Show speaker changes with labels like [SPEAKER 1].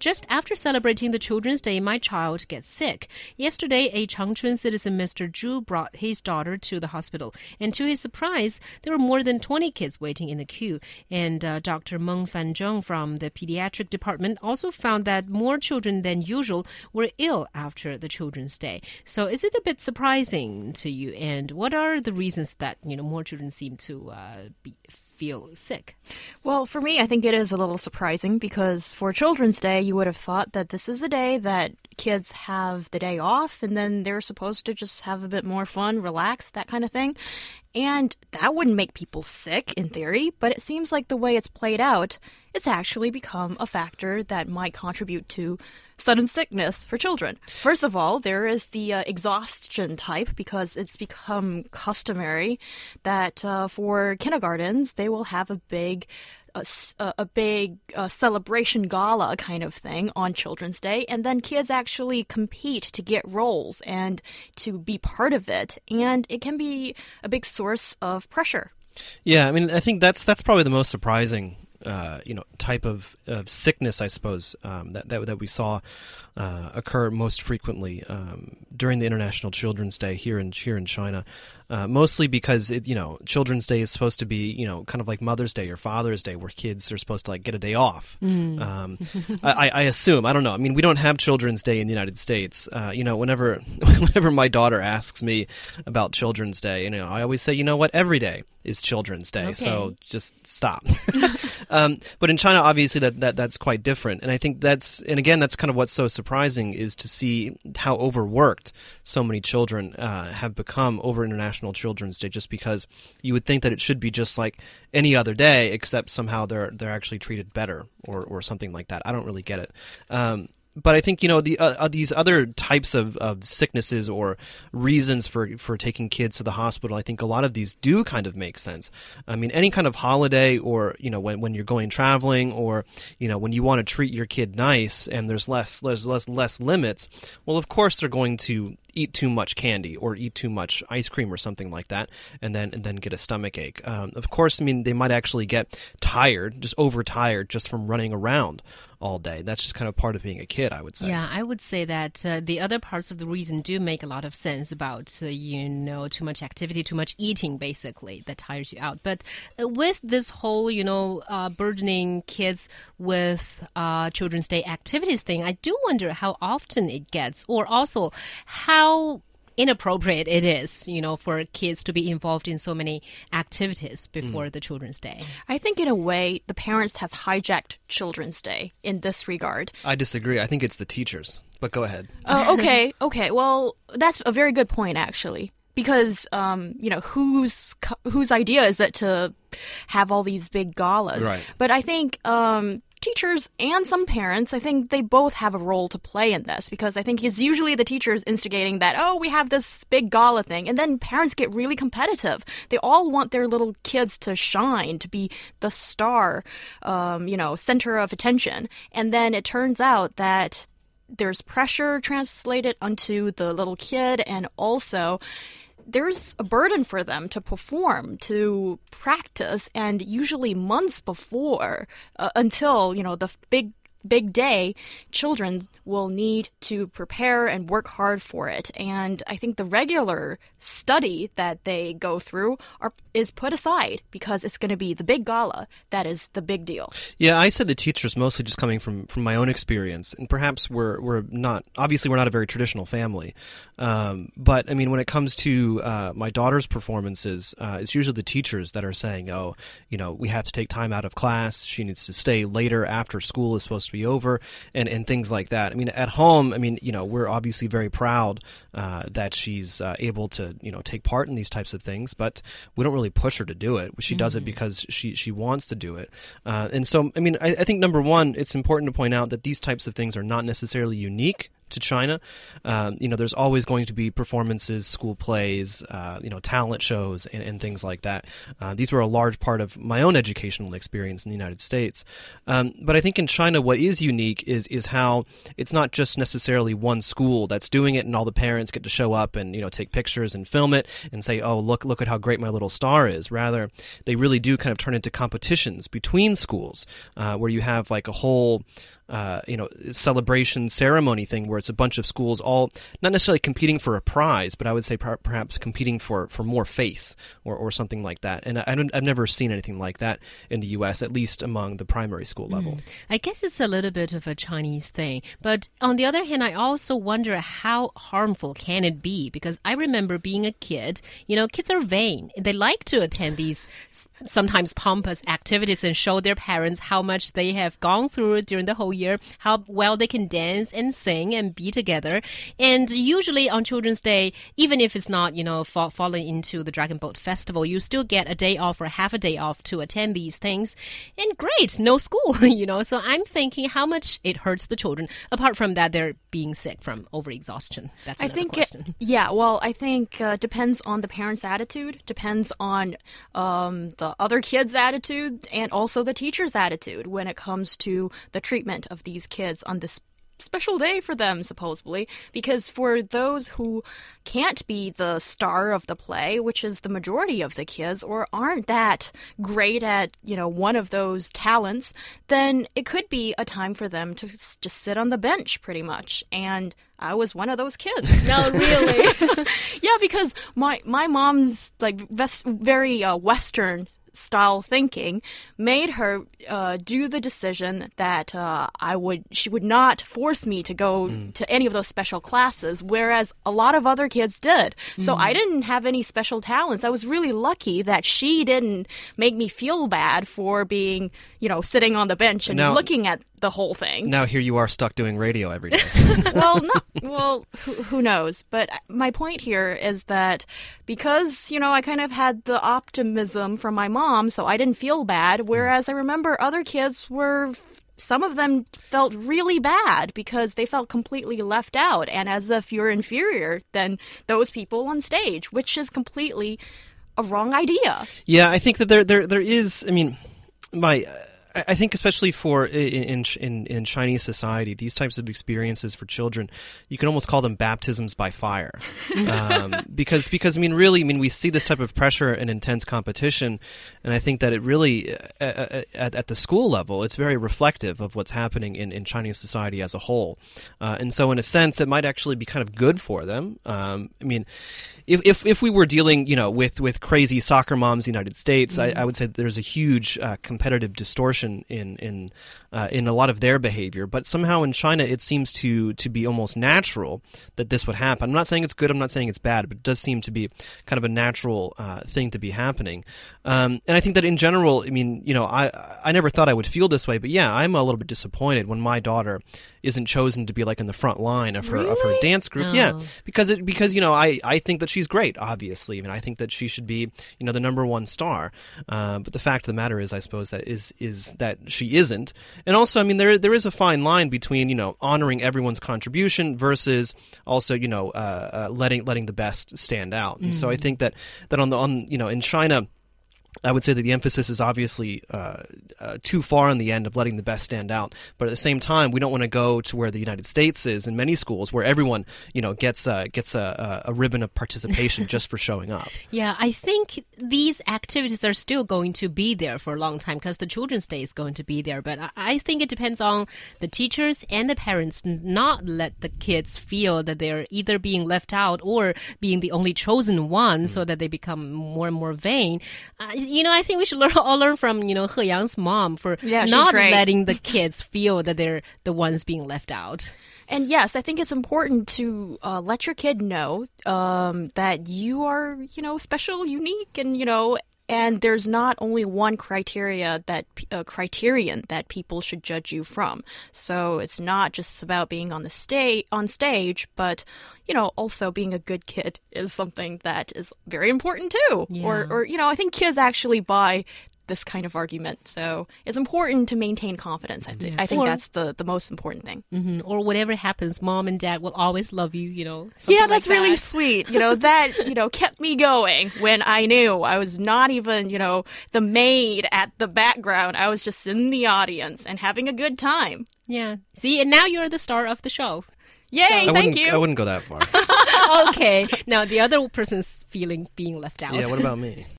[SPEAKER 1] Just after celebrating the Children's Day, my child gets sick. Yesterday, a Changchun citizen, Mr. Zhu, brought his daughter to the hospital, and to his surprise, there were more than 20 kids waiting in the queue. And uh, Dr. Meng Fanzheng from the pediatric department also found that more children than usual were ill after the Children's Day. So, is it a bit surprising to you? And what are the reasons that you know more children seem to uh, be feel sick?
[SPEAKER 2] Well, for me, I think it is a little surprising because for Children's Day, you would have thought that this is a day that kids have the day off and then they're supposed to just have a bit more fun, relax, that kind of thing. And that wouldn't make people sick in theory, but it seems like the way it's played out, it's actually become a factor that might contribute to sudden sickness for children. First of all, there is the uh, exhaustion type because it's become customary that uh, for kindergartens they will have a big a, a big uh, celebration gala kind of thing on Children's Day, and then kids actually compete to get roles and to be part of it, and it can be a big source of pressure.
[SPEAKER 3] Yeah, I mean, I think that's that's probably the most surprising uh, you know type of, of sickness, I suppose um, that, that that we saw uh, occur most frequently um, during the International Children's Day here in here in China. Uh, mostly because it, you know Children's Day is supposed to be you know kind of like Mother's Day or Father's Day, where kids are supposed to like get a day off. Mm. Um, I, I, assume I don't know. I mean, we don't have Children's Day in the United States. Uh, you know, whenever whenever my daughter asks me about Children's Day, you know, I always say, you know what, every day is Children's Day, okay. so just stop. um, but in China, obviously, that, that that's quite different, and I think that's and again, that's kind of what's so surprising is to see how overworked so many children uh, have become over International Children's Day. Just because you would think that it should be just like any other day, except somehow they're they're actually treated better or or something like that. I don't really get it. Um, but I think you know the uh, uh, these other types of, of sicknesses or reasons for for taking kids to the hospital. I think a lot of these do kind of make sense. I mean, any kind of holiday or you know when, when you're going traveling or you know when you want to treat your kid nice and there's less there's less less limits. Well, of course they're going to eat too much candy or eat too much ice cream or something like that, and then and then get a stomach ache. Um, of course, I mean they might actually get tired, just overtired, just from running around all day. That's just kind of part of being a kid, I would say.
[SPEAKER 1] Yeah, I would say that uh, the other parts of the reason do make a lot of sense about, uh, you know, too much activity, too much eating, basically, that tires you out. But uh, with this whole, you know, uh, burdening kids with uh, Children's Day activities thing, I do wonder how often it gets, or also how inappropriate it is, you know, for kids to be involved in so many activities before mm. the Children's Day.
[SPEAKER 2] I think, in a way, the parents have hijacked Children's Day in this regard.
[SPEAKER 3] I disagree. I think it's the teachers. But go ahead.
[SPEAKER 2] Oh, okay, okay. Well, that's a very good point, actually because um, you know whose whose idea is it to have all these big galas?
[SPEAKER 3] Right.
[SPEAKER 2] But I think um, teachers and some parents, I think they both have a role to play in this because I think it's usually the teachers instigating that, oh, we have this big gala thing. And then parents get really competitive. They all want their little kids to shine, to be the star, um, you know, center of attention. And then it turns out that there's pressure translated onto the little kid and also there's a burden for them to perform, to practice, and usually months before uh, until you know the big big day, children will need to prepare and work hard for it. And I think the regular study that they go through are, is put aside because it's going to be the big gala that is the big deal.
[SPEAKER 3] Yeah, I said the teachers mostly just coming from, from my own experience, and perhaps we're we're not obviously we're not a very traditional family, um, but I mean when it comes to uh, my daughter's performances, uh, it's usually the teachers that are saying, "Oh, you know, we have to take time out of class. She needs to stay later after school is supposed to be over, and and things like that." I mean, at home, I mean, you know, we're obviously very proud uh, that she's uh, able to you know take part in these types of things, but we don't really push her to do it. She mm-hmm. does it mm-hmm. because she she wants to do it, uh, and so I mean, I, I think number one, it's important to point out that these types of things are not necessarily unique to China. Um, you know, there's always going to be performances, school plays, uh, you know, talent shows, and, and things like that. Uh, these were a large part of my own educational experience in the United States. Um, but I think in China, what is unique is is how it's not just necessarily one school that's doing it, and all the parents get to show up and you know take pictures and film it and say, "Oh, look, look at how great my little star is." Rather, they really do kind of turn into competitions between schools, uh, where you have like a whole uh, you know celebration ceremony thing where it's a bunch of schools all not necessarily competing for a prize, but I would say per- perhaps competing for, for more face or, or something like that. And I, I have never seen anything like that in the U.S., at least among the primary school level. Mm.
[SPEAKER 1] I guess it's a little bit of a Chinese thing, but on the other hand, I also wonder how harmful can it be because I remember being a kid. You know, kids are vain; they like to attend these sometimes pompous activities and show their parents how much they have gone through during the whole year, how well they can dance and sing and be together. And usually on Children's Day, even if it's not, you know, fall, falling into the Dragon Boat Festival, you still get a day off or half a day off to attend these things. And great, no school, you know. So I'm thinking how much it hurts the children. Apart from that, they're being sick from overexhaustion. That's I
[SPEAKER 2] think
[SPEAKER 1] question.
[SPEAKER 2] It, yeah, well, I think uh, depends on the parents' attitude, depends on um, the other kids' attitude, and also the teacher's attitude when it comes to the treatment of these kids on this special day for them, supposedly, because for those who can't be the star of the play, which is the majority of the kids, or aren't that great at, you know, one of those talents, then it could be a time for them to just sit on the bench, pretty much. And I was one of those kids.
[SPEAKER 1] no, really?
[SPEAKER 2] yeah, because my my mom's like very uh, Western style thinking made her uh, do the decision that uh, I would she would not force me to go mm. to any of those special classes, whereas a lot of other kids did. Mm. So I didn't have any special talents. I was really lucky that she didn't make me feel bad for being, you know, sitting on the bench and now, looking at the whole thing.
[SPEAKER 3] Now here you are stuck doing radio every day.
[SPEAKER 2] well, not well. Who, who, knows? But my point here is that because you know I kind of had the optimism from my mom, so I didn't feel bad. Hmm. Whereas I remember other kids were. Some of them felt really bad because they felt completely left out, and as if you're inferior than those people on stage, which is completely a wrong idea.
[SPEAKER 3] Yeah, I think that there, there, there is. I mean, my I think especially for in, in in Chinese society, these types of experiences for children, you can almost call them baptisms by fire, um, because because I mean really I mean we see this type of pressure and intense competition, and I think that it really at, at, at the school level it's very reflective of what's happening in, in Chinese society as a whole, uh, and so in a sense it might actually be kind of good for them. Um, I mean, if, if if we were dealing you know with with crazy soccer moms in the United States, mm-hmm. I, I, would say there's a huge uh, competitive distortion in in uh, in a lot of their behavior. But somehow in China, it seems to to be almost natural that this would happen. I'm not saying it's good. I'm not saying it's bad, but it does seem to be kind of a natural uh, thing to be happening. Um, and I think that in general, I mean, you know, I I never thought I would feel this way, but yeah, I'm a little bit disappointed when my daughter isn't chosen to be like in the front line of her
[SPEAKER 2] really?
[SPEAKER 3] of her dance group.
[SPEAKER 1] Oh.
[SPEAKER 3] Yeah, because it because you know I I think that she's great. Obviously, I mean I think that she should be you know the number one star. Uh, but the fact of the matter is, I suppose that is is that she isn't. And also, I mean there there is a fine line between you know honoring everyone's contribution versus also you know uh, uh, letting letting the best stand out. And mm. so I mm. think that that on the on you know in China I would say that the emphasis is obviously uh, uh, too far on the end of letting the best stand out, but at the same time, we don't want to go to where the United States is in many schools, where everyone you know gets uh, gets a, a, ribbon of participation just for showing up.
[SPEAKER 1] Yeah, I think these activities are still going to be there for a long time because the Children's Day is going to be there. But I think it depends on the teachers and the parents not let the kids feel that they're either being left out or being the only chosen one, mm. so that they become more and more vain you know, I think we should learn, all learn from, you know, He Yang's mom for
[SPEAKER 2] yeah,
[SPEAKER 1] not letting the kids feel that they're the ones being left out.
[SPEAKER 2] And yes, I think it's important to uh, let your kid know um, that you are, you know, special, unique, and you know, and there's not only one criteria that uh, criterion that people should judge you from. So it's not just about being on the stage on stage, but you know, also being a good kid is something that is very important too.
[SPEAKER 1] Yeah.
[SPEAKER 2] Or, or you know, I think kids actually buy this kind of argument. So it's important to maintain confidence. I, th- yeah. I think or, that's the, the most important thing.
[SPEAKER 1] Mm-hmm. Or whatever happens, mom and dad will always love you, you know.
[SPEAKER 2] Yeah, that's
[SPEAKER 1] like
[SPEAKER 2] really
[SPEAKER 1] that.
[SPEAKER 2] sweet. You know, that, you know, kept me going when I knew I was not even, you know, the maid at the background. I was just in the audience and having a good time.
[SPEAKER 1] Yeah. See, and now you're the star of the show.
[SPEAKER 2] Yay, so, thank you.
[SPEAKER 3] I wouldn't go that far.
[SPEAKER 1] okay. Now the other person's feeling being left out.
[SPEAKER 3] Yeah, what about me?